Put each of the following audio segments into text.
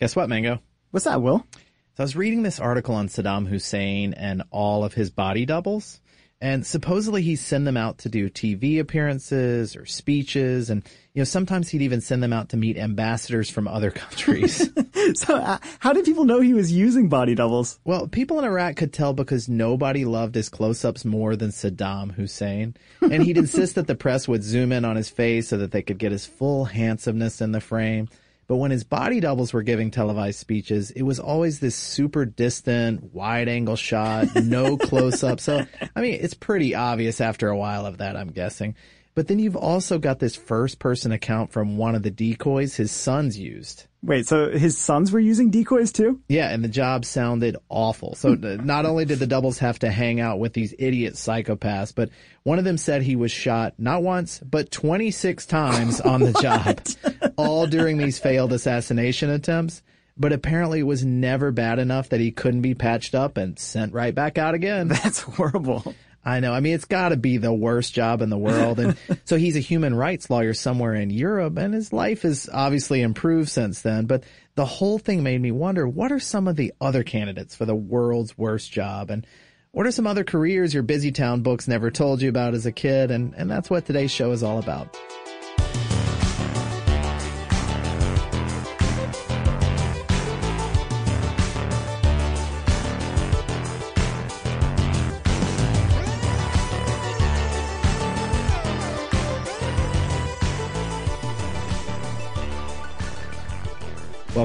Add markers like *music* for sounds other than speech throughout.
Guess what, Mango? What's that, Will? So I was reading this article on Saddam Hussein and all of his body doubles. And supposedly he sent them out to do TV appearances or speeches. And, you know, sometimes he'd even send them out to meet ambassadors from other *laughs* countries. *laughs* so uh, how did people know he was using body doubles? well, people in Iraq could tell because nobody loved his close-ups more than Saddam Hussein. *laughs* And he'd insist that the press would zoom in on his face so that they could get his full handsomeness in the frame. But when his body doubles were giving televised speeches, it was always this super distant, wide angle shot, no *laughs* close up. So, I mean, it's pretty obvious after a while of that, I'm guessing. But then you've also got this first person account from one of the decoys his sons used. Wait, so his sons were using decoys too? Yeah, and the job sounded awful. So *laughs* not only did the doubles have to hang out with these idiot psychopaths, but one of them said he was shot not once, but 26 times on the *laughs* job, all during these failed assassination attempts. But apparently it was never bad enough that he couldn't be patched up and sent right back out again. That's horrible. I know. I mean, it's got to be the worst job in the world. And *laughs* so he's a human rights lawyer somewhere in Europe, and his life has obviously improved since then. But the whole thing made me wonder what are some of the other candidates for the world's worst job? And what are some other careers your Busytown books never told you about as a kid? And, and that's what today's show is all about.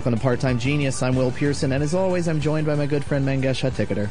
Welcome to Part Time Genius. I'm Will Pearson, and as always, I'm joined by my good friend Mangesh Hattikudur.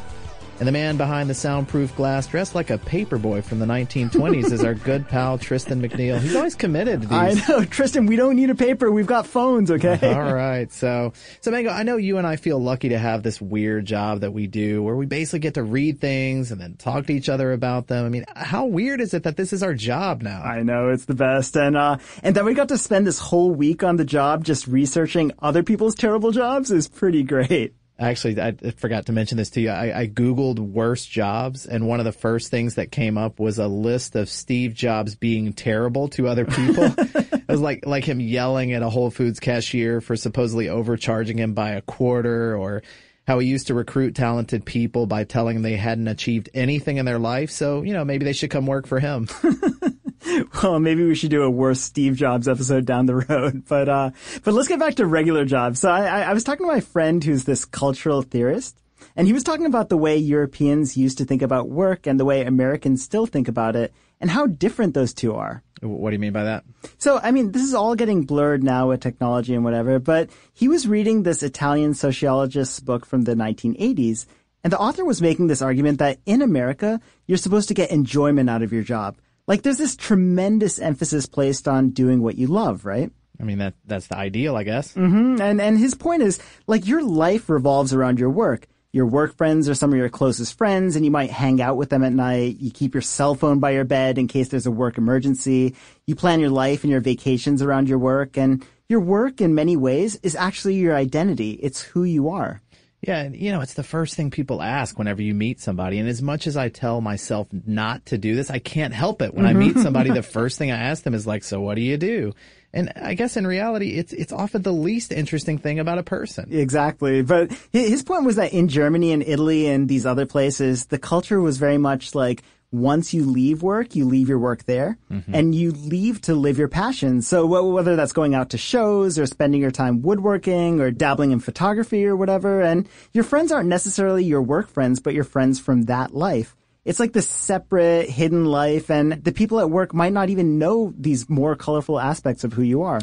And the man behind the soundproof glass, dressed like a paperboy from the 1920s, is our good pal Tristan McNeil. He's always committed to these. I know, *laughs* Tristan. We don't need a paper. We've got phones. Okay. *laughs* All right. So, so Mango, I know you and I feel lucky to have this weird job that we do where we basically get to read things and then talk to each other about them. I mean, how weird is it that this is our job now? I know it's the best, and uh, and then we got to spend this whole week on the job just researching other people's terrible jobs is pretty great. Actually, I forgot to mention this to you. I, I Googled worst jobs, and one of the first things that came up was a list of Steve Jobs being terrible to other people. *laughs* it was like, like him yelling at a Whole Foods cashier for supposedly overcharging him by a quarter, or how he used to recruit talented people by telling them they hadn't achieved anything in their life. So, you know, maybe they should come work for him. *laughs* *laughs* Well, maybe we should do a worse Steve Jobs episode down the road. *laughs* But uh, but let's get back to regular jobs. So I, I, I was talking to my friend who's this cultural theorist, and he was talking about the way Europeans used to think about work and the way Americans still think about it, and how different those two are. what do you mean by that? So, I mean, this is all getting blurred now with technology and whatever, but he was reading this Italian sociologist's book from the 1980s, and the author was making this argument that in America, you're supposed to get enjoyment out of your job. Like, there's this tremendous emphasis placed on doing what you love, right? I mean, that, that's the ideal, I guess. hmm And, and his point is, like, your life revolves around your work. Your work friends are some of your closest friends and you might hang out with them at night. You keep your cell phone by your bed in case there's a work emergency. You plan your life and your vacations around your work and your work in many ways is actually your identity. It's who you are. Yeah, you know, it's the first thing people ask whenever you meet somebody. And as much as I tell myself not to do this, I can't help it. When I meet mm-hmm. somebody, the *laughs* first thing I ask them is like, so what do you do? And I guess in reality, it's it's often the least interesting thing about a person. Exactly. But his point was that in Germany and Italy and these other places, the culture was very much like once you leave work, you leave your work there mm-hmm. and you leave to live your passion. So whether that's going out to shows or spending your time woodworking or dabbling in photography or whatever, and your friends aren't necessarily your work friends, but your friends from that life it's like this separate, hidden life, and the people at work might not even know these more colorful aspects of who you are.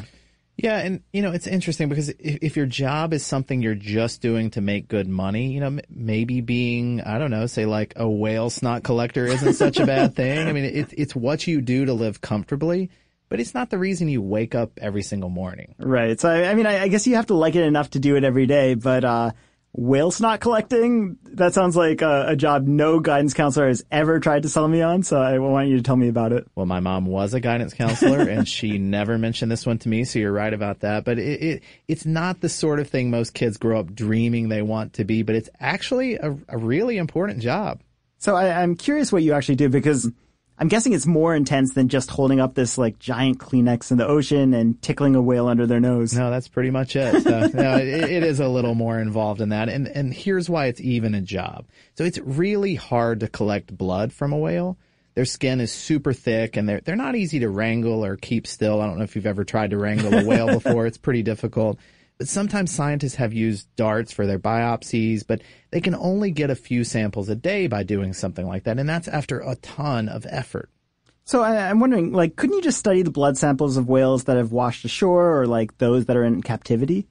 Yeah, and you know it's interesting because if, if, your job is something you're just doing to make good money, you know maybe being I don't know, say like a whale snot collector isn't such a bad thing. I mean, it, it's what you do to live comfortably, but it's not the reason you wake up every single morning. Right. So I, I mean, I, I, guess you have to like it enough to do it every day, but uh, whale snot collecting. That sounds like a, a, job no guidance counselor has ever tried to sell me on. So I want you to tell me about it. Well, my mom was a guidance counselor *laughs* and she never mentioned this one to me. So you're right about that. But it, it, it's not the sort of thing most kids grow up dreaming they want to be, but it's actually a, a really important job. So I, I'm curious what you actually do because I'm guessing it's more intense than just holding up this like giant Kleenex in the ocean and tickling a whale under their nose. No, that's pretty much it. So, *laughs* no, it, it is a little more involved in that. And, and here's why it's even a job. So it's really hard to collect blood from a whale. Their skin is super thick and they're, they're not easy to wrangle or keep still. I don't know if you've ever tried to wrangle a whale *laughs* before. It's pretty difficult. But sometimes scientists have used darts for their biopsies, but they can only get a few samples a day by doing something like that. And that's after a ton of effort. So I, am wondering, like, couldn't you just study the blood samples of whales that have washed ashore or like those that are in captivity?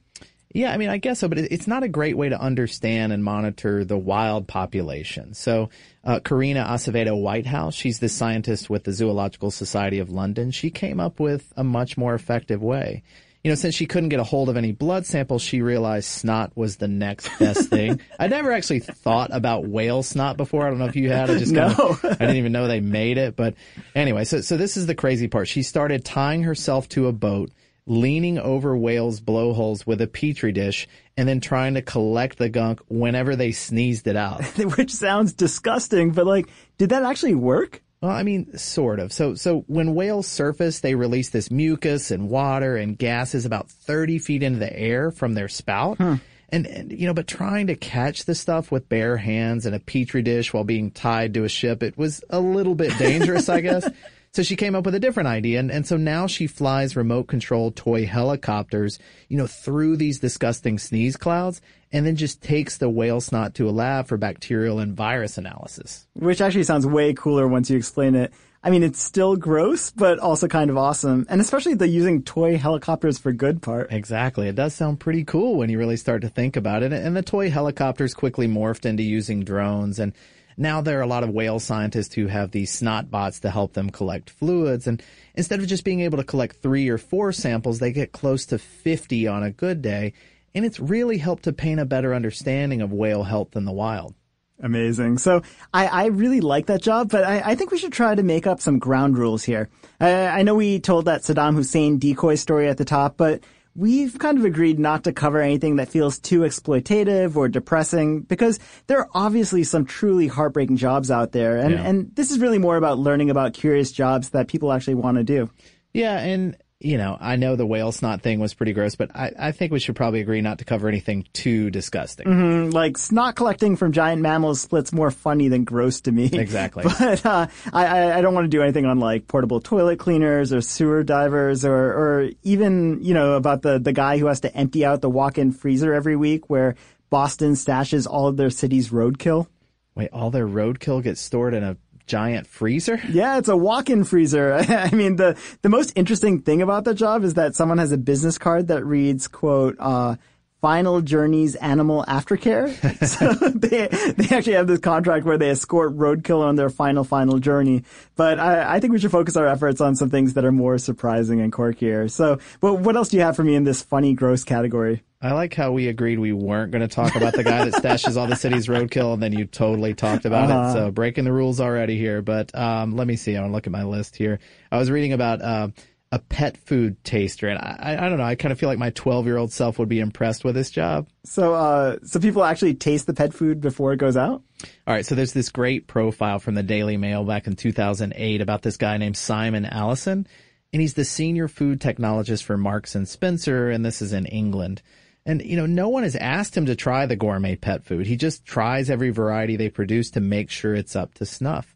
Yeah, I mean, I guess so, but it's not a great way to understand and monitor the wild population. So, uh, Karina Acevedo Whitehouse, she's the scientist with the Zoological Society of London. She came up with a much more effective way you know, since she couldn't get a hold of any blood samples, she realized snot was the next best thing. *laughs* I never actually thought about whale snot before. I don't know if you had. I just no. Of, *laughs* I didn't even know they made it. But anyway, so so this is the crazy part. She started tying herself to a boat, leaning over whales' blowholes with a petri dish, and then trying to collect the gunk whenever they sneezed it out. *laughs* Which sounds disgusting, but like, did that actually work? Well, I mean, sort of. So, so when whales surface, they release this mucus and water and gases about 30 feet into the air from their spout. Hmm. And, and, you know, but trying to catch the stuff with bare hands in a petri dish while being tied to a ship, it was a little bit dangerous, I guess. *laughs* So she came up with a different idea. And, and so now she flies remote controlled toy helicopters, you know, through these disgusting sneeze clouds and then just takes the whale snot to a lab for bacterial and virus analysis. Which actually sounds way cooler once you explain it. I mean, it's still gross, but also kind of awesome. And especially the using toy helicopters for good part. Exactly. It does sound pretty cool when you really start to think about it. And the toy helicopters quickly morphed into using drones and now there are a lot of whale scientists who have these snot bots to help them collect fluids. And instead of just being able to collect three or four samples, they get close to 50 on a good day. And it's really helped to paint a better understanding of whale health in the wild. Amazing. So I, I really like that job, but I, I, think we should try to make up some ground rules here. I, I know we told that Saddam Hussein decoy story at the top, but we've kind of agreed not to cover anything that feels too exploitative or depressing because there are obviously some truly heartbreaking jobs out there. And, yeah. and this is really more about learning about curious jobs that people actually want to do. Yeah. And you know, I know the whale snot thing was pretty gross, but I, I think we should probably agree not to cover anything too disgusting. Mm-hmm. Like snot collecting from giant mammals splits more funny than gross to me. Exactly. *laughs* But uh, I, I don't want to do anything on like portable toilet cleaners or sewer divers or, or even, you know, about the, the guy who has to empty out the walk-in freezer every week where Boston stashes all of their city's roadkill. Wait, all their roadkill gets stored in a giant freezer? Yeah, it's a walk-in freezer. *laughs* I mean, the the most interesting thing about the job is that someone has a business card that reads, "quote uh, Final Journeys Animal Aftercare." *laughs* so *laughs* they they actually have this contract where they escort roadkill on their final final journey. But I, I think we should focus our efforts on some things that are more surprising and quirkier. So, but what else do you have for me in this funny gross category? I like how we agreed we weren't going to talk about the guy that stashes all the city's roadkill, and then you totally talked about uh-huh. it. So breaking the rules already here. But um, let me see. I want to look at my list here. I was reading about uh, a pet food taster, and I, I don't know. I kind of feel like my 12 year old self would be impressed with this job. So, uh, so people actually taste the pet food before it goes out. All right. So there's this great profile from the Daily Mail back in 2008 about this guy named Simon Allison, and he's the senior food technologist for Marks and Spencer, and this is in England. And, you know, no one has asked him to try the gourmet pet food. He just tries every variety they produce to make sure it's up to snuff.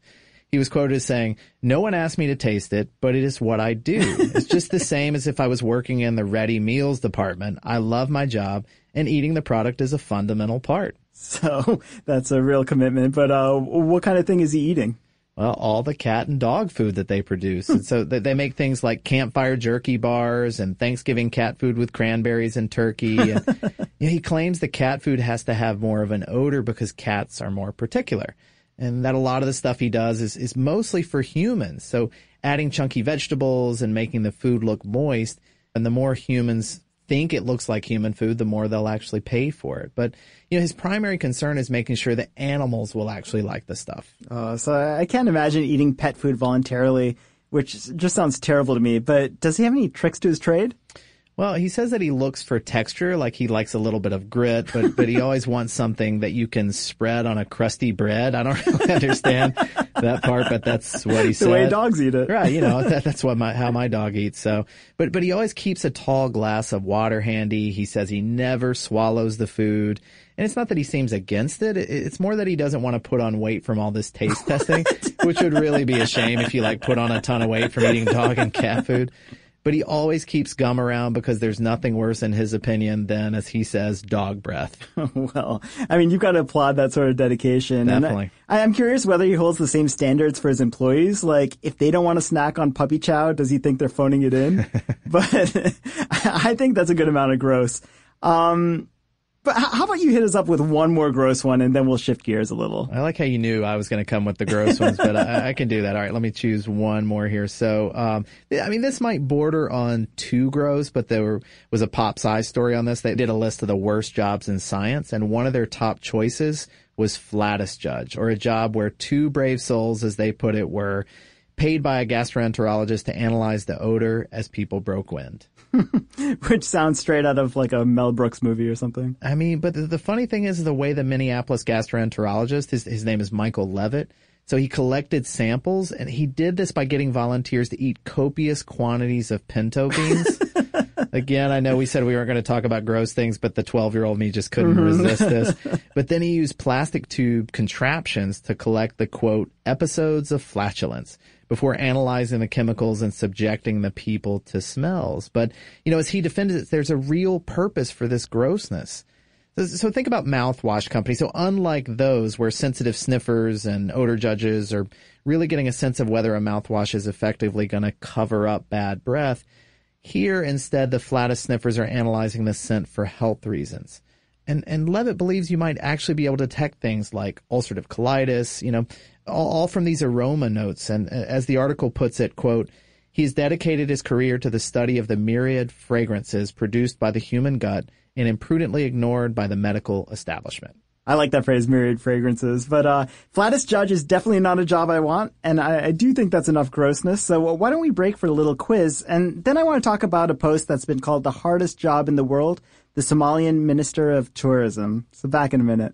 He was quoted as saying, no one asked me to taste it, but it is what I do. it's just the same as if I was working in the ready meals department. I love my job and eating the product is a fundamental part. *laughs* So that's a real commitment. But, uh, what kind of thing is he eating? Well, all the cat and dog food that they produce. and hmm. so they make things like campfire jerky bars and Thanksgiving cat food with cranberries and turkey. And, *laughs* you know, he claims the cat food has to have more of an odor because cats are more particular. And that a lot of the stuff he does is, is mostly for humans. So adding chunky vegetables and making the food look moist. And the more humans think it looks like human food, the more they'll actually pay for it. But you know, his primary concern is making sure that animals will actually like the stuff. Uh, so I can't imagine eating pet food voluntarily, which just sounds terrible to me. But does he have any tricks to his trade? Well, he says that he looks for texture, like he likes a little bit of grit, but but he always wants something that you can spread on a crusty bread. I don't *laughs* really understand that part, but that's what he said. *laughs* The way dogs eat it, right? You know, that, that's what my how my dog eats. So, but but he always keeps a tall glass of water handy. He says he never swallows the food. And it's not that he seems against it. It's more that he doesn't want to put on weight from all this taste *laughs* testing, which would really be a shame if you like put on a ton of weight from eating dog and cat food but he always keeps gum around because there's nothing worse in his opinion than, as he says, dog breath. *laughs* well, I mean, you've got to applaud that sort of dedication. Definitely. I, I'm curious whether he holds the same standards for his employees. Like, if they don't want to snack on puppy chow, does he think they're phoning it in? *laughs* but *laughs* I think that's a good amount of gross. Um, but how about you hit us up with one more gross one and then we'll shift gears a little. I like how you knew I was going to come with the gross ones, but I, I, can do that. All right, let me choose one more here. So, um, I mean, this might border on too gross, but there was a PopSci story on this. They did a list of the worst jobs in science, and one of their top choices was flatus judge, or a job where two brave souls, as they put it, were paid by a gastroenterologist to analyze the odor as people broke wind. *laughs* Which sounds straight out of like a Mel Brooks movie or something. I mean, but the, the funny thing is the way the Minneapolis gastroenterologist, his, his name is Michael Levitt, so he collected samples and he did this by getting volunteers to eat copious quantities of pinto beans. *laughs* Again, I know we said we weren't going to talk about gross things, but the 12 year old me just couldn't mm-hmm. resist this. *laughs* But then he used plastic tube contraptions to collect the quote, episodes of flatulence before analyzing the chemicals and subjecting the people to smells. But, you know, as he defended it, there's a real purpose for this grossness. So think about mouthwash companies. So unlike those where sensitive sniffers and odor judges are really getting a sense of whether a mouthwash is effectively going to cover up bad breath, here instead the flatus sniffers are analyzing the scent for health reasons. And, and Levitt believes you might actually be able to detect things like ulcerative colitis, you know, all, all from these aroma notes. And uh, as the article puts it, quote, he's dedicated his career to the study of the myriad fragrances produced by the human gut and imprudently ignored by the medical establishment. I like that phrase, myriad fragrances. But uh, flatus judge is definitely not a job I want, and I, I, do think that's enough grossness. So why don't we break for a little quiz? And then I want to talk about a post that's been called the hardest job in the world, the Somalian Minister of Tourism. So back in a minute.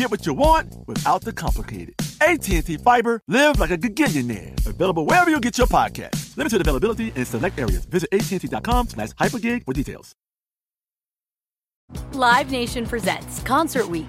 Get what you want without the complicated. AT&T Fiber, live like a gigillionaire. Available wherever you get your podcast. Limited availability in select areas. Visit AT&T.com slash hypergig for details. Live Nation presents Concert Week.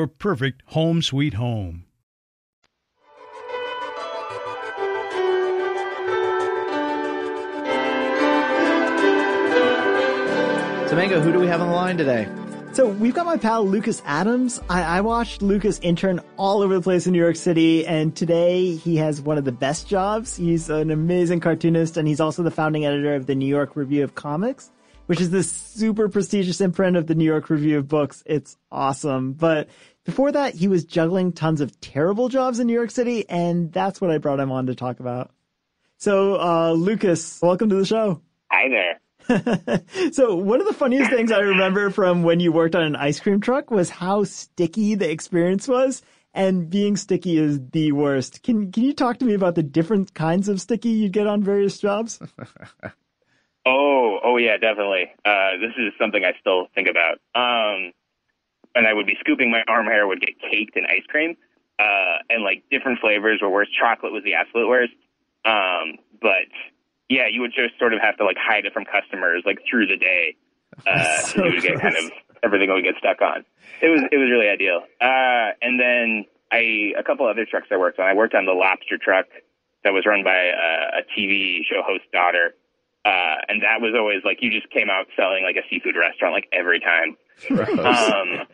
your perfect home sweet home. So, Mango, who do we have on the line today? So we've got my pal Lucas Adams. I, I, watched Lucas intern all over the place in New York City, and today he has one of the best jobs. He's an amazing cartoonist, and he's also the founding editor of the New York Review of Comics, which is this super prestigious imprint of the New York Review of Books. It's awesome. But before that, he was juggling tons of terrible jobs in New York City, and that's what I brought him on to talk about. So, uh, Lucas, welcome to the show. Hi there. *laughs* so one of the funniest *laughs* things I remember from when you worked on an ice cream truck was how sticky the experience was. And being sticky is the worst. Can can you talk to me about the different kinds of sticky you get on various jobs? *laughs* oh, oh yeah, definitely. Uh, this is something I still think about. Um, and I would be scooping my arm hair would get caked in ice cream. Uh, and like different flavors were worse. Chocolate was the absolute worst. Um, but yeah, you would just sort of have to like hide it from customers like through the day. *laughs* Uh, so you would get kind of everything would get stuck on. It was, it was really ideal. Uh, and then I, a couple other trucks I worked on. I worked on the lobster truck that was run by a, a TV show host daughter. Uh, and that was always like you just came out selling like a seafood restaurant like every time. Um,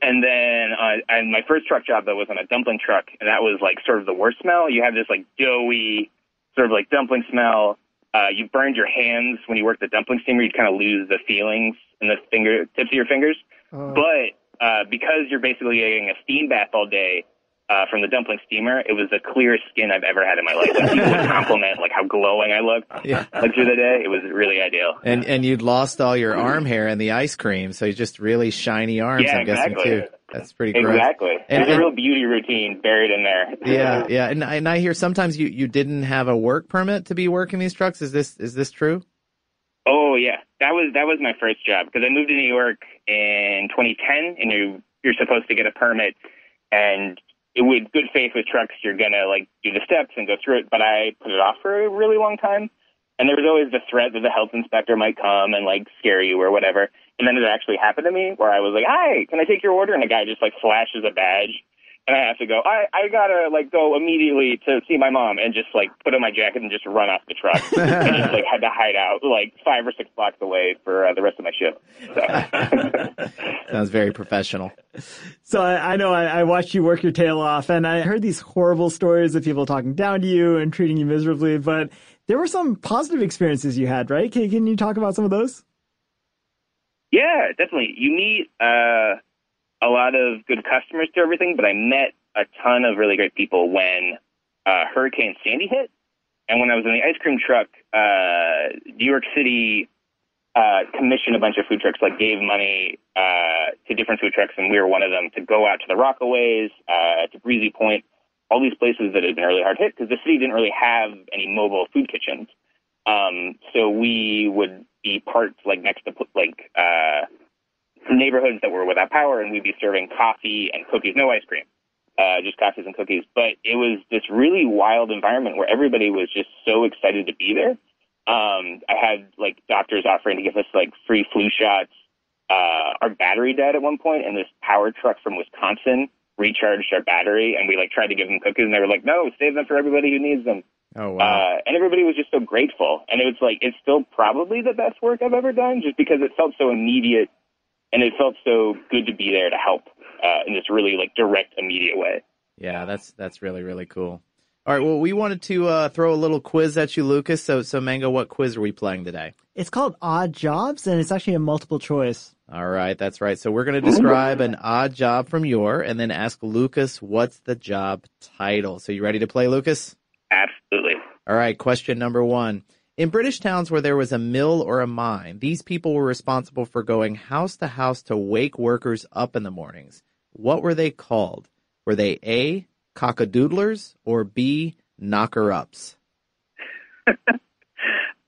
and then uh, and my first truck job that was on a dumpling truck, and that was like sort of the worst smell. You have this like doughy, sort of like dumpling smell. Uh, you burned your hands when you worked the dumpling steamer. You'd kind of lose the feelings in the finger tips of your fingers. Uh. But uh, because you're basically getting a steam bath all day, uh, from the dumpling steamer, it was the clearest skin I've ever had in my life. Like people would compliment like how glowing I looked *laughs* yeah. like through the day. It was really ideal. And and you'd lost all your arm hair in the ice cream, so you just really shiny arms. Yeah, I'm exactly. guessing too. That's pretty gross. Exactly. And, There's a real beauty routine buried in there. *laughs* Yeah, yeah. And, and I hear sometimes you you didn't have a work permit to be working these trucks. Is this is this true? Oh yeah, that was that was my first job because I moved to New York in 2010, and you you're supposed to get a permit and with good faith with trucks, you're gonna like do the steps and go through it. But I put it off for a really long time, and there was always the threat that the health inspector might come and like scare you or whatever. And then it actually happened to me where I was like, "Hi, can I take your order?" And the guy just like flashes a badge, and I have to go. I I gotta like go immediately to see my mom and just like put on my jacket and just run off the truck *laughs* and just like had to hide out like five or six blocks away for uh, the rest of my shift. So. *laughs* Sounds very professional. So I, I know I, I, watched you work your tail off, and I heard these horrible stories of people talking down to you and treating you miserably. But there were some positive experiences you had, right? Can, can you talk about some of those? Yeah, definitely. You meet. Uh a lot of good customers to everything, but I met a ton of really great people when uh, Hurricane Sandy hit. And when I was in the ice cream truck, uh, New York City uh, commissioned a bunch of food trucks, like gave money uh, to different food trucks, and we were one of them to go out to the Rockaways, uh, to Breezy Point, all these places that had been really hard hit because the city didn't really have any mobile food kitchens. Um, so we would be parked like next to like uh, neighborhoods that were without power, and we'd be serving coffee and cookies, no ice cream, uh, just coffees and cookies. But it was this really wild environment where everybody was just so excited to be there. Um, I had like doctors offering to give us like free flu shots. Uh, our battery died at one point, and this power truck from Wisconsin recharged our battery, and we like tried to give them cookies, and they were like, "No, save them for everybody who needs them." Oh wow! Uh, and everybody was just so grateful, and it was like it's still probably the best work I've ever done, just because it felt so immediate and it felt so good to be there to help uh, in this really like direct, immediate way. Yeah, that's that's really really cool. All right, well, we wanted to uh, throw a little quiz at you, Lucas. So, so Mango, what quiz are we playing today? It's called Odd Jobs, and it's actually a multiple choice. All right, that's right. So we're going to describe an odd job from your and then ask Lucas what's the job title. So you ready to play, Lucas? Absolutely. All right, question number one. In British towns where there was a mill or a mine, these people were responsible for going house to house to wake workers up in the mornings. What were they called? Were they A, cockadoodlers, or B, knocker ups? *laughs* uh,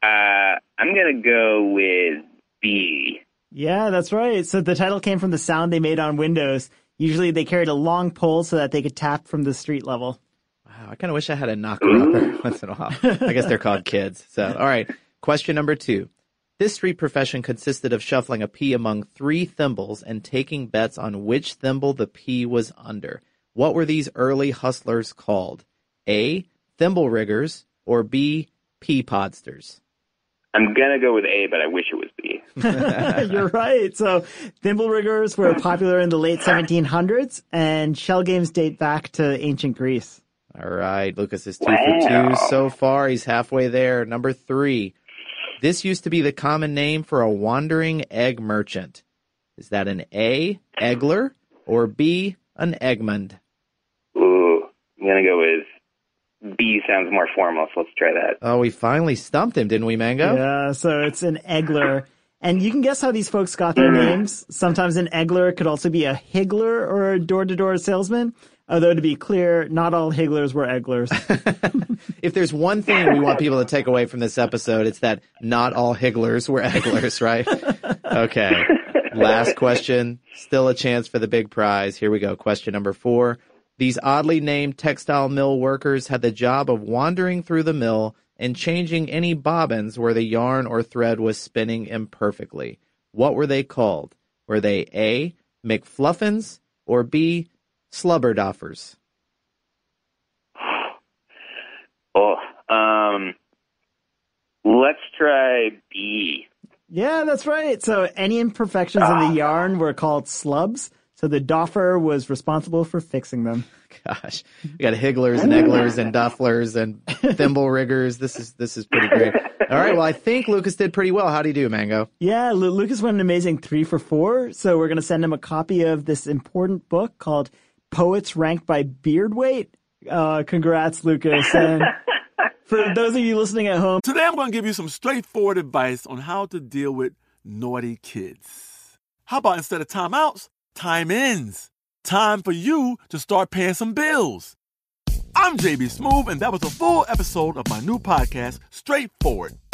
I'm going to go with B. Yeah, that's right. So the title came from the sound they made on windows. Usually they carried a long pole so that they could tap from the street level. Wow, I kind of wish I had a knocker upper *laughs* once in a while. I guess they're called kids. So, all right. Question number two. This street profession consisted of shuffling a pea among three thimbles and taking bets on which thimble the pea was under. What were these early hustlers called? A. Thimble riggers or B. Pea podsters? I'm gonna go with A, but I wish it was B. *laughs* *laughs* You're right. So thimble riggers were popular in the late 1700s, and shell games date back to ancient Greece. All right, Lucas is two Wow. for two so far. He's halfway there. Number three. This used to be the common name for a wandering egg merchant. Is that an A, Eggler, or B, an Egmont? Ooh, I'm gonna go with B. Sounds more formal, so let's try that. Oh, we finally stumped him, didn't we, Mango? Yeah, so it's an Eggler. And you can guess how these folks got their mm. names. Sometimes an Eggler could also be a Higgler or a door-to-door salesman. Uh, Although to be clear, not all Higglers were Egglers. *laughs* If there's one thing we want people to take away from this episode, it's that not all Higglers were Egglers, right? Okay. Last question. Still a chance for the big prize. Here we go. Question number four. These oddly named textile mill workers had the job of wandering through the mill and changing any bobbins where the yarn or thread was spinning imperfectly. What were they called? Were they A. McFluffins or B. Slubberdoffers? *sighs* Oh, um, let's try B. yeah, that's right. So any imperfections in the yarn were called slubs. So the doffer was responsible for fixing them. *laughs* Gosh, we got higglers and *laughs* egglers and dufflers and thimble riggers. This is this is pretty great. All right, well, I think Lucas did pretty well. How do you do, Mango? Yeah, Lu- Lucas went an amazing three for four. So we're going to send him a copy of this important book called Poets Ranked by Beard Weight. Uh, congrats, Lucas. And *laughs* for those of you listening at home, Today I'm going to give you some straightforward advice on how to deal with naughty kids. How about instead of timeouts, time ins? Time for you to start paying some bills. I'm JB Smoove, and that was a full episode of my new podcast, Straightforward,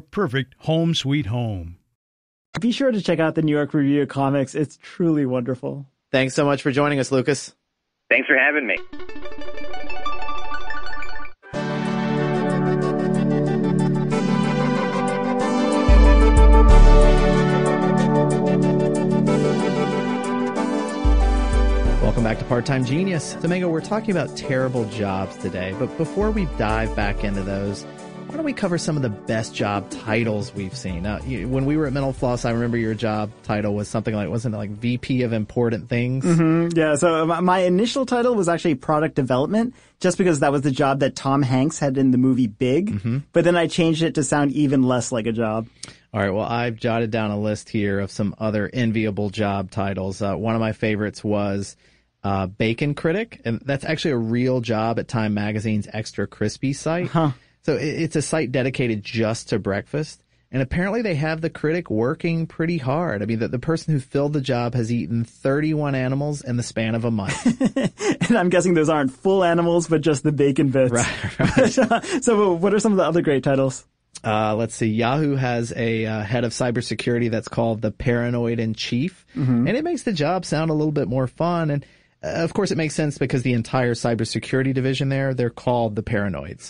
perfect home sweet home. be sure to check out the New York Review of Comics. It's truly wonderful. Thanks so much for joining us, Lucas. Thanks for having me. Welcome back to Part Time Genius. Domingo, we're talking about terrible jobs today, but before we dive back into those, why don't we cover some of the best job titles we've seen? Now, you, when we were at Mental Floss, I remember your job title was something like, wasn't it like VP of Important Things? Mm-hmm. Yeah, so my initial title was actually Product Development, just because that was the job that Tom Hanks had in the movie Big. Mm-hmm. But then I changed it to sound even less like a job. All right. Well, I've jotted down a list here of some other enviable job titles. Uh, one of my favorites was uh, Bacon Critic, and that's actually a real job at Time Magazine's Extra Crispy site. Huh. So it's a site dedicated just to breakfast. And apparently they have the critic working pretty hard. I mean, the, the person who filled the job has eaten 31 animals in the span of a month. *laughs* and I'm guessing those aren't full animals, but just the bacon bits. Right, right. *laughs* so what are some of the other great titles? Uh, let's see. Yahoo has a uh, head of cybersecurity that's called the paranoid in chief. Mm-hmm. And it makes the job sound a little bit more fun. And of course, it makes sense because the entire cybersecurity division there, they're called the Paranoids.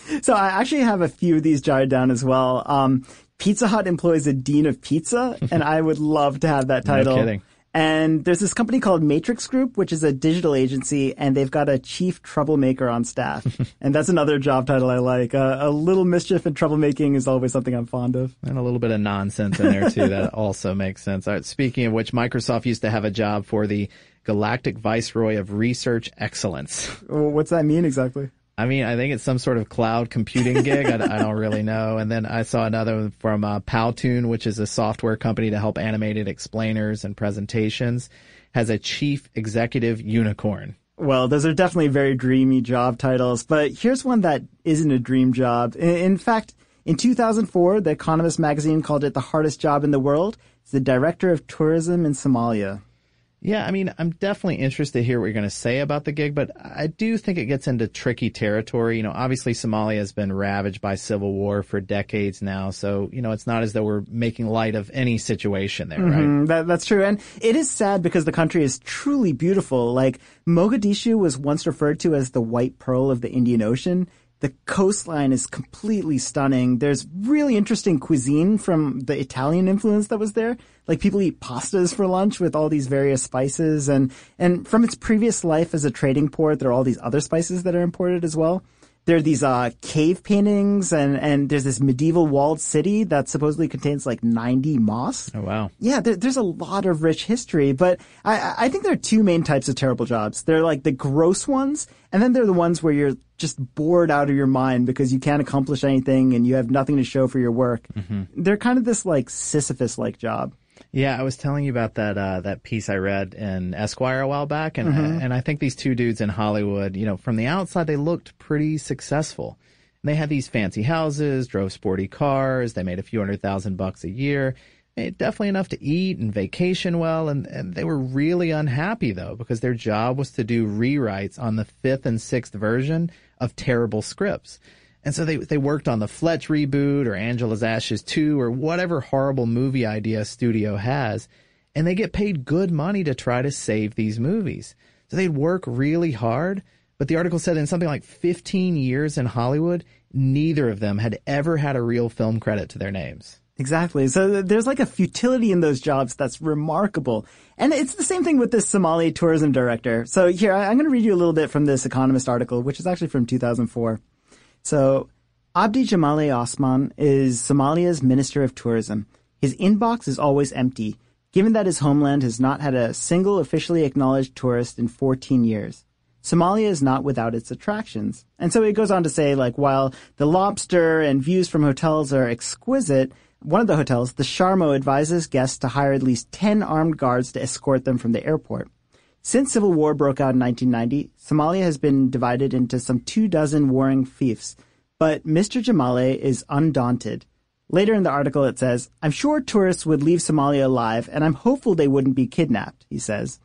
*laughs* so I actually have a few of these jotted down as well. Um, Pizza Hut employs a dean of pizza, *laughs* and I would love to have that title. No kidding. And there's this company called Matrix Group, which is a digital agency, and they've got a chief troublemaker on staff. *laughs* and that's another job title I like. Uh, a little mischief and troublemaking is always something I'm fond of. And a little bit of nonsense in there too. that also makes sense. All right, speaking of which, Microsoft used to have a job for the Galactic Viceroy of Research Excellence. What's that mean exactly? I mean, I think it's some sort of cloud computing gig. I, I, don't really know. And then I saw another from uh, Powtoon, which is a software company to help animated explainers and presentations, has a chief executive unicorn. Well, those are definitely very dreamy job titles, but here's one that isn't a dream job. In, in fact, in 2004, The Economist magazine called it the hardest job in the world. It's the director of tourism in Somalia. Yeah, I mean, I'm definitely interested to hear what you're going to say about the gig, but I do think it gets into tricky territory. You know, obviously Somalia has been ravaged by civil war for decades now, so, you know, it's not as though we're making light of any situation there, mm-hmm, right? That, that's true. And it is sad because the country is truly beautiful. Like, Mogadishu was once referred to as the white pearl of the Indian Ocean. The coastline is completely stunning. There's really interesting cuisine from the Italian influence that was there. Like people eat pastas for lunch with all these various spices and, and from its previous life as a trading port, there are all these other spices that are imported as well there are these uh, cave paintings and, and there's this medieval walled city that supposedly contains like 90 mosques. Oh, wow. Yeah, there, there's a lot of rich history, but I, I think there are two main types of terrible jobs. They're like the gross ones, and then they're the ones where you're just bored out of your mind because you can't accomplish anything and you have nothing to show for your work. Mm-hmm. They're kind of this like Sisyphus-like job. Yeah, I was telling you about that uh, that piece I read in Esquire a while back, and Mm-hmm. and I think these two dudes in Hollywood, you know, from the outside they looked pretty successful. They had these fancy houses, drove sporty cars, they made a few hundred thousand bucks a year. Eh, definitely enough to eat and vacation well, and, and they were really unhappy though because their job was to do rewrites on the fifth and sixth version of terrible scripts. And so they they worked on the Fletch reboot or Angela's Ashes 2 or whatever horrible movie idea studio has, and they get paid good money to try to save these movies. So they'd work really hard, but the article said in something like 15 years in Hollywood, neither of them had ever had a real film credit to their names. Exactly. So there's like a futility in those jobs that's remarkable. And it's the same thing with this Somali tourism director. So here, I'm going to read you a little bit from this Economist article, which is actually from 2004. So, Abdi Jamale Osman is Somalia's Minister of Tourism. His inbox is always empty, given that his homeland has not had a single officially acknowledged tourist in 14 years. Somalia is not without its attractions. And so it goes on to say, like, while the lobster and views from hotels are exquisite, one of the hotels, the Sharmo, advises guests to hire at least 10 armed guards to escort them from the airport. Since civil war broke out in 1990, Somalia has been divided into some two dozen warring fiefs, but Mr. Jamale is undaunted. Later in the article it says, I'm sure tourists would leave Somalia alive, and I'm hopeful they wouldn't be kidnapped, he says.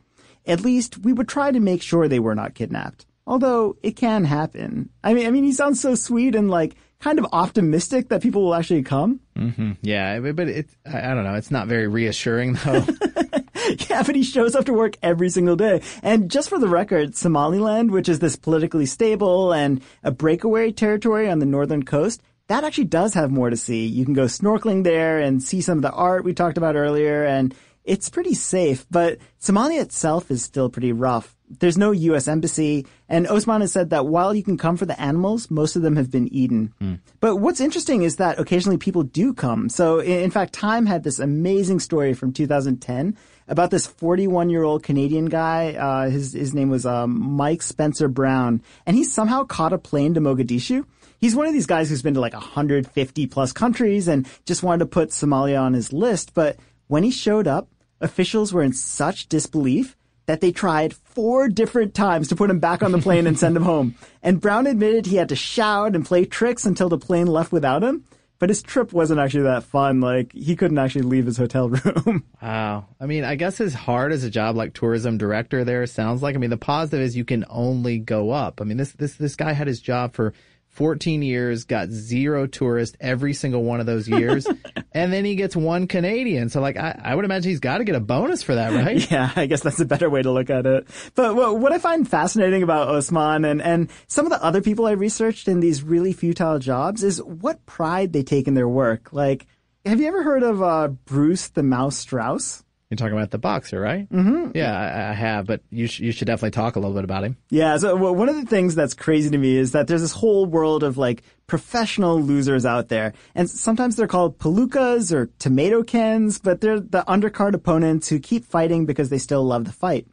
At least we would try to make sure they were not kidnapped. Although it can happen. I mean, I mean, he sounds so sweet and like kind of optimistic that people will actually come. Mm-hmm. Yeah, but it, I don't know. It's not very reassuring though. *laughs* yeah, but he shows up to work every single day. And just for the record, Somaliland, which is this politically stable and a breakaway territory on the northern coast, that actually does have more to see. You can go snorkeling there and see some of the art we talked about earlier. And it's pretty safe, but Somalia itself is still pretty rough. There's no U.S. embassy, and Osman has said that while you can come for the animals, most of them have been eaten. Mm. But what's interesting is that occasionally people do come. So, in fact, Time had this amazing story from 2010 about this 41 year old Canadian guy. Uh, his his name was um, Mike Spencer Brown, and he somehow caught a plane to Mogadishu. He's one of these guys who's been to like 150 plus countries and just wanted to put Somalia on his list. But when he showed up, officials were in such disbelief that they tried four different times to put him back on the plane and send him *laughs* home. And Brown admitted he had to shout and play tricks until the plane left without him. But his trip wasn't actually that fun. Like he couldn't actually leave his hotel *laughs* room. wow. I mean, I guess as hard as a job like tourism director there sounds like. I mean, the positive is you can only go up. I mean, this this this guy had his job for 14 years, got zero tourists every single one of those years, *laughs* and then he gets one Canadian. So, like, I, I would imagine he's got to get a bonus for that, right? *laughs* Yeah, I guess that's a better way to look at it. But what, what I find fascinating about Osman and, and some of the other people I researched in these really futile jobs is what pride they take in their work. Like, have you ever heard of uh, Bruce the Mouse Strauss? You're talking about the boxer, right? Mm-hmm. Yeah, I, I, have, but you sh- you should definitely talk a little bit about him. Yeah. So well, one of the things that's crazy to me is that there's this whole world of like professional losers out there, and sometimes they're called palookas or tomato cans, but they're the undercard opponents who keep fighting because they still love the fight.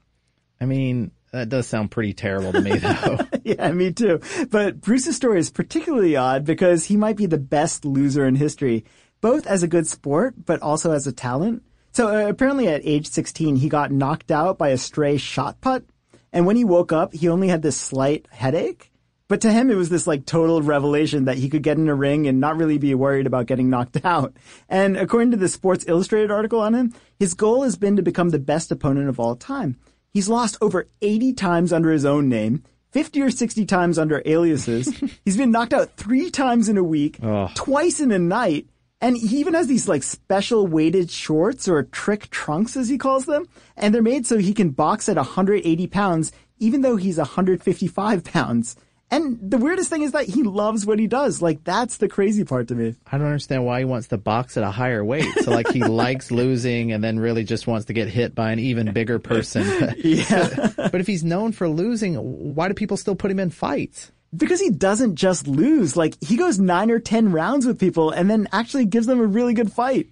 I mean, that does sound pretty terrible to me, *laughs* though. yeah, me too. But Bruce's story is particularly odd because he might be the best loser in history, both as a good sport, but also as a talent. So uh, apparently at age 16, he got knocked out by a stray shot put. And when he woke up, he only had this slight headache. But to him, it was this like total revelation that he could get in a ring and not really be worried about getting knocked *laughs* out. And according to the Sports Illustrated article on him, his goal has been to become the best opponent of all time. He's lost over 80 times under his own name, 50 or 60 times under aliases. *laughs* He's been knocked out three times in a week, oh. twice in a night, and he even has these like special weighted shorts or trick trunks as he calls them. And they're made so he can box at 180 pounds, even though he's 155 pounds. And the weirdest thing is that he loves what he does. Like that's the crazy part to me. I don't understand why he wants to box at a higher weight. So like he *laughs* likes losing and then really just wants to get hit by an even bigger person. *laughs* yeah. *laughs* but if he's known for losing, why do people still put him in fights? Because he doesn't just lose. Like he goes nine or ten rounds with people and then actually gives them a really good fight.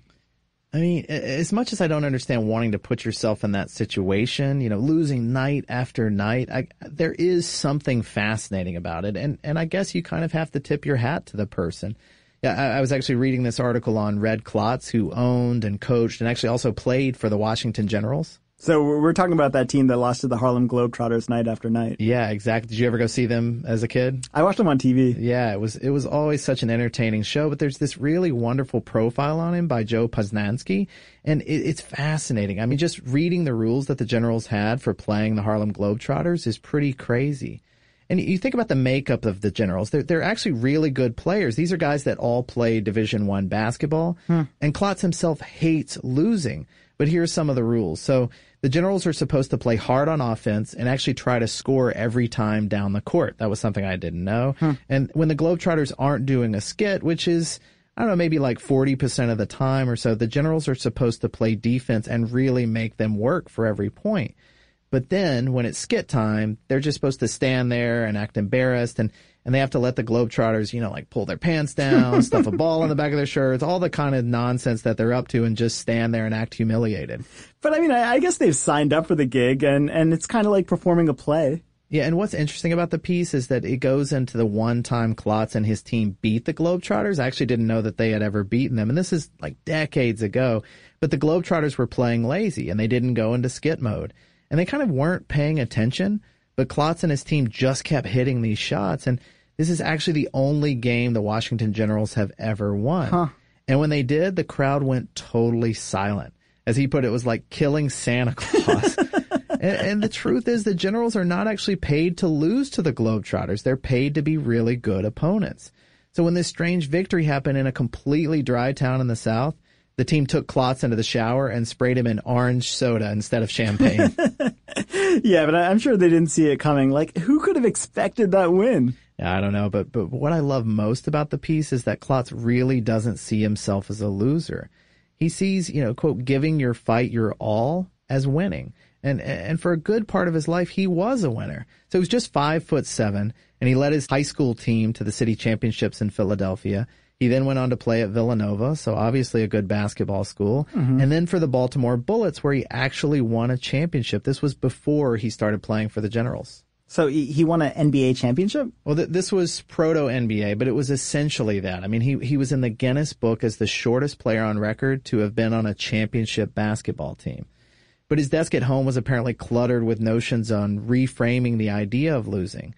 I mean, as much as I don't understand wanting to put yourself in that situation, you know, losing night after night, I, there is something fascinating about it, and and I guess you kind of have to tip your hat to the person. Yeah, I, was actually reading this article on Red Klotz, who owned and coached and actually also played for the Washington Generals. So we're talking about that team that lost to the Harlem Globetrotters night after night. Yeah, exactly. Did you ever go see them as a kid? I watched them on TV. Yeah, it was it was always such an entertaining show. But there's this really wonderful profile on him by Joe Posnanski, and it, it's fascinating. I mean, just reading the rules that the Generals had for playing the Harlem Globetrotters is pretty crazy. And you think about the makeup of the Generals; they're they're actually really good players. These are guys that all play Division One basketball, hmm. and Klotz himself hates losing. But here's some of the rules. So the Generals are supposed to play hard on offense and actually try to score every time down the court. That was something I didn't know. Hmm. And when the Globetrotters aren't doing a skit, which is, I don't know, maybe like 40% of the time or so, the Generals are supposed to play defense and really make them work for every point. But then when it's skit time, they're just supposed to stand there and act embarrassed and and they have to let the Globetrotters, you know, like pull their pants down, *laughs* stuff a ball in the back of their shirts, all the kind of nonsense that they're up to and just stand there and act humiliated. But I mean, I, I guess they've signed up for the gig and, and it's kind of like performing a play. Yeah, and what's interesting about the piece is that it goes into the one time Klotz and his team beat the Globetrotters. I actually didn't know that they had ever beaten them, and this is like decades ago. But the Globetrotters were playing lazy and they didn't go into skit mode. And they kind of weren't paying attention, but Klotz and his team just kept hitting these shots. And this is actually the only game the Washington Generals have ever won. Huh. And when they did, the crowd went totally silent. As he put it, it was like killing Santa *laughs* Claus. and, and, the truth is, the Generals are not actually paid to lose to the Globetrotters. They're paid to be really good opponents. So when this strange victory happened in a completely dry town in the South, the team took Klotz into the shower and sprayed him in orange soda instead of champagne. *laughs* yeah, but I'm sure they didn't see it coming. Like, who could have expected that win? I don't know, but but what I love most about the piece is that Klotz really doesn't see himself as a loser. He sees, you know, quote, giving your fight your all as winning. And, and for a good part of his life, he was a winner. So he was just five foot seven and he led his high school team to the city championships in Philadelphia. He then went on to play at Villanova, so obviously a good basketball school. Mm-hmm. And then for the Baltimore Bullets, where he actually won a championship. This was before he started playing for the Generals. So he won an NBA championship? Well, th- this was proto NBA, but it was essentially that. I mean, he, he was in the Guinness book as the shortest player on record to have been on a championship basketball team. But his desk at home was apparently cluttered with notions on reframing the idea of losing.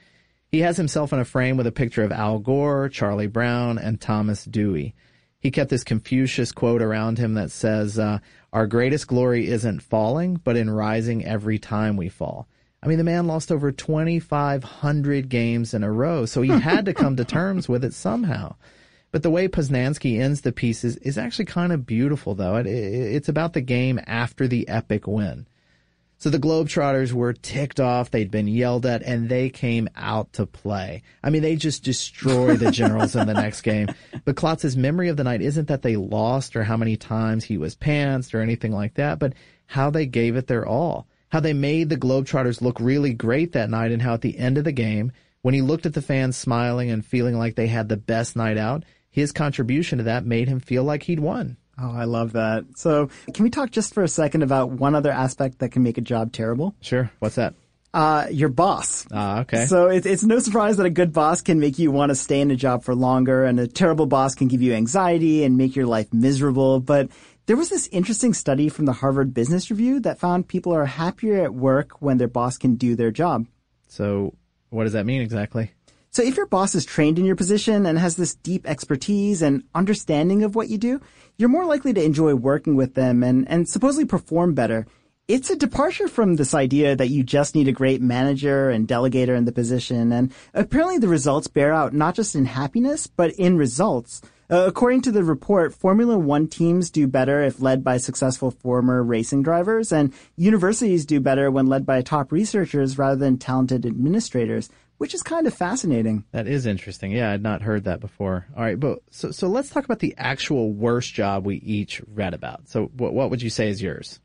He has himself in a frame with a picture of Al Gore, Charlie Brown, and Thomas Dewey. He kept this Confucius quote around him that says, uh, Our greatest glory isn't falling, but in rising every time we fall. I mean, the man lost over 2,500 games in a row, so he had to come to *laughs* terms with it somehow. But the way Posnanski ends the piece is, is actually kind of beautiful, though. It, it, it's about the game after the epic win. So the Globetrotters were ticked off. They'd been yelled at and they came out to play. I mean, they just destroyed the Generals in the *laughs* next game. But Klotz's memory of the night isn't that they lost or how many times he was pantsed or anything like that, but how they gave it their all. How they made the Globetrotters look really great that night and how at the end of the game, when he looked at the fans smiling and feeling like they had the best night out, his contribution to that made him feel like he'd won. Oh, I love that. So, can we talk just for a second about one other aspect that can make a job terrible? Sure. What's that? Uh, your boss. Ah, okay. So it, it's no surprise that a good boss can make you want to stay in a job for longer, and a terrible boss can give you anxiety and make your life miserable. But there was this interesting study from the Harvard Business Review that found people are happier at work when their boss can do their job. So, what does that mean exactly? So if your boss is trained in your position and has this deep expertise and understanding of what you do, you're more likely to enjoy working with them and, and supposedly perform better. It's a departure from this idea that you just need a great manager and delegator in the position. And apparently the results bear out not just in happiness, but in results. Uh, according to the report, Formula One teams do better if led by successful former racing drivers, and universities do better when led by top researchers rather than talented administrators which is kind of fascinating. That is interesting. Yeah, I'd not heard that before. All right, but so so let's talk about the actual worst job we each read about. So what what would you say is yours?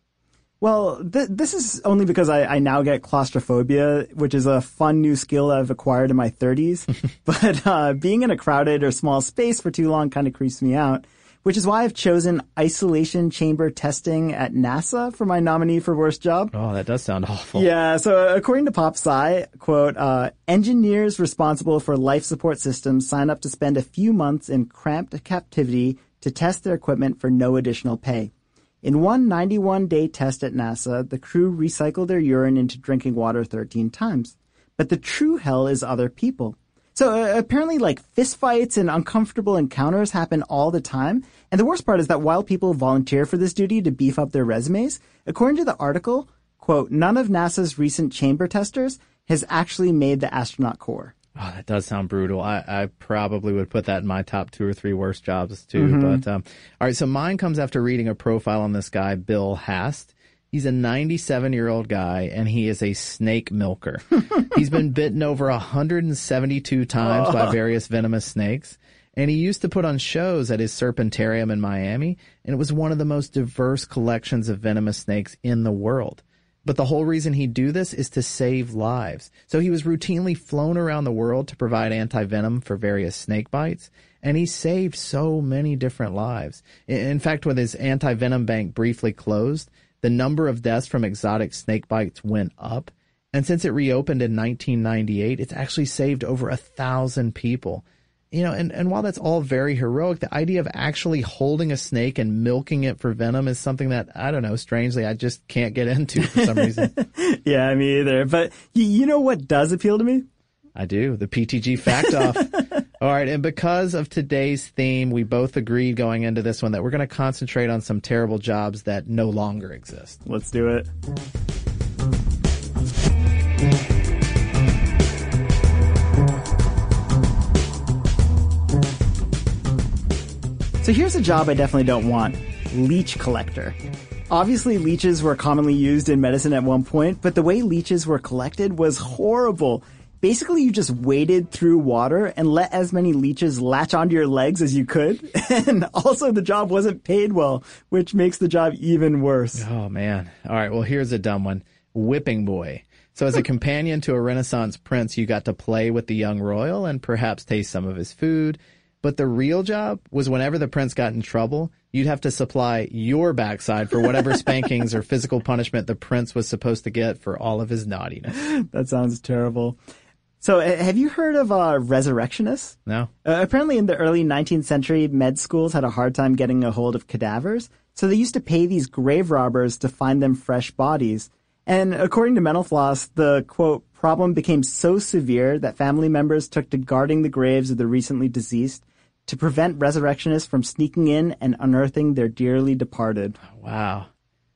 Well, th- this is only because I, I, now get claustrophobia, which is a fun new skill I've acquired in my 30s. *laughs* but uh, being in a crowded or small space for too long kind of creeps me out which is why I've chosen isolation chamber testing at NASA for my nominee for worst job. Oh, that does sound awful. Yeah. So according to PopSci, quote, uh, engineers responsible for life support systems sign up to spend a few months in cramped captivity to test their equipment for no additional pay. In one 91 day test at NASA, the crew recycled their urine into drinking water 13 times. But the true hell is other people. So uh, apparently, like fistfights and uncomfortable encounters happen all the time. And the worst part is that while people volunteer for this duty to beef up their resumes, according to the article, quote, none of NASA's recent chamber testers has actually made the astronaut corps. Oh, that does sound brutal. I, I probably would put that in my top two or three worst jobs too. Mm-hmm. But um, all right, so mine comes after reading a profile on this guy, Bill Haast. He's a 97 year old guy and he is a snake milker. *laughs* He's been bitten over 172 times oh. by various venomous snakes. And he used to put on shows at his Serpentarium in Miami, and it was one of the most diverse collections of venomous snakes in the world. But the whole reason he'd do this is to save lives. So he was routinely flown around the world to provide anti-venom for various snake bites, and he saved so many different lives. In fact, when his anti-venom bank briefly closed, the number of deaths from exotic snake bites went up. And since it reopened in 1998, it's actually saved over a thousand people. You know, and, and while that's all very heroic, the idea of actually holding a snake and milking it for venom is something that, I don't know, strangely, I just can't get into for some *laughs* reason. yeah, me either. But you know what does appeal to me? I do. The PTG fact off. *laughs* All right. And because of today's theme, we both agreed going into this one that we're going to concentrate on some terrible jobs that no longer exist. Let's do it. So here's a job I definitely don't want leech collector. Obviously, leeches were commonly used in medicine at one point, but the way leeches were collected was horrible. Basically you just waded through water and let as many leeches latch onto your legs as you could. *laughs* And also the job wasn't paid well, which makes the job even worse. Oh man. All right. Well, here's a dumb one. Whipping boy. So as a companion to a Renaissance prince, you got to play with the young royal and perhaps taste some of his food. But the real job was whenever the prince got in trouble, you'd have to supply your backside for whatever *laughs* spankings or physical punishment the prince was supposed to get for all of his naughtiness. That sounds terrible. So, uh, have you heard of uh, resurrectionists? No? Uh, apparently, in the early 19th century, med schools had a hard time getting a hold of cadavers, so they used to pay these grave robbers to find them fresh bodies. And according to Mental Floss, the quote problem became so severe that family members took to guarding the graves of the recently deceased to prevent resurrectionists from sneaking in and unearthing their dearly departed. Wow.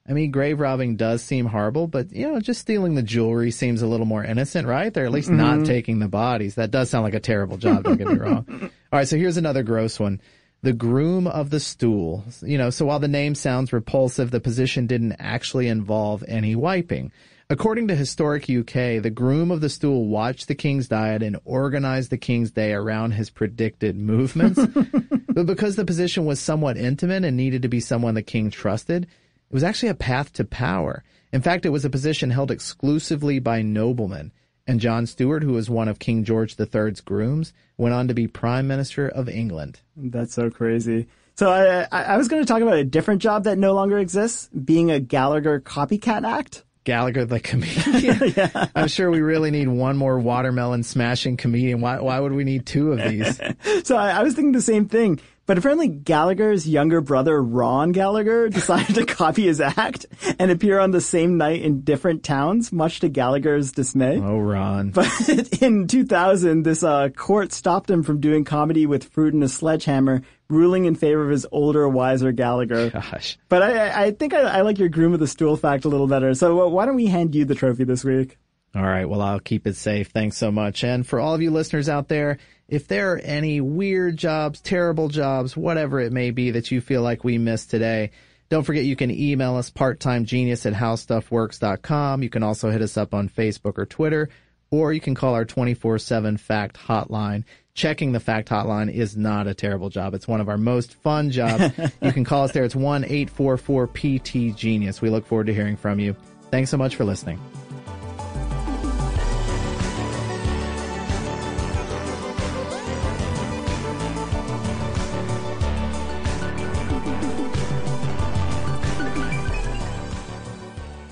I mean, grave robbing does seem horrible, but you know, just stealing the jewelry seems a little more innocent, right? They're at least mm-hmm. not taking the bodies. That does sound like a terrible job. Don't get me wrong. *laughs* All right, so here's another gross one. The groom of the stool. You know, so while the name sounds repulsive, the position didn't actually involve any wiping. According to Historic UK, the groom of the stool watched the king's diet and organized the king's day around his predicted movements. *laughs* but because the position was somewhat intimate and needed to be someone the king trusted, it was actually a path to power. In fact, it was a position held exclusively by noblemen. And John Stuart, who was one of King George III's grooms, went on to be Prime Minister of England. That's so crazy. So I, I was going to talk about a different job that no longer exists, being a Gallagher copycat act. Gallagher the comedian. *laughs* yeah. I'm sure we really need one more watermelon smashing comedian. Why, why would we need two of these? *laughs* so I, I was thinking the same thing. But apparently Gallagher's younger brother, Ron Gallagher, *laughs* decided to copy his act and appear on the same night in different towns, much to Gallagher's dismay. Oh, Ron. *laughs* But in 2000, this uh, court stopped him from doing comedy with fruit and a sledgehammer, ruling in favor of his older, wiser Gallagher. Gosh. But I, I think I, I like your groom of the stool fact a little better. So uh, why don't we hand you the trophy this week? All right. Well, I'll keep it safe. Thanks so much. And for all of you listeners out there, if there are any weird jobs, terrible jobs, whatever it may be that you feel like we missed today, don't forget you can email us parttimegenius at howstuffworks.com. You can also hit us up on Facebook or Twitter, or you can call our 24-7 fact hotline. Checking the fact hotline is not a terrible job. It's one of our most fun jobs. *laughs* you can call us there. It's 1-844-PT-GENIUS. We look forward to hearing from you. Thanks so much for listening.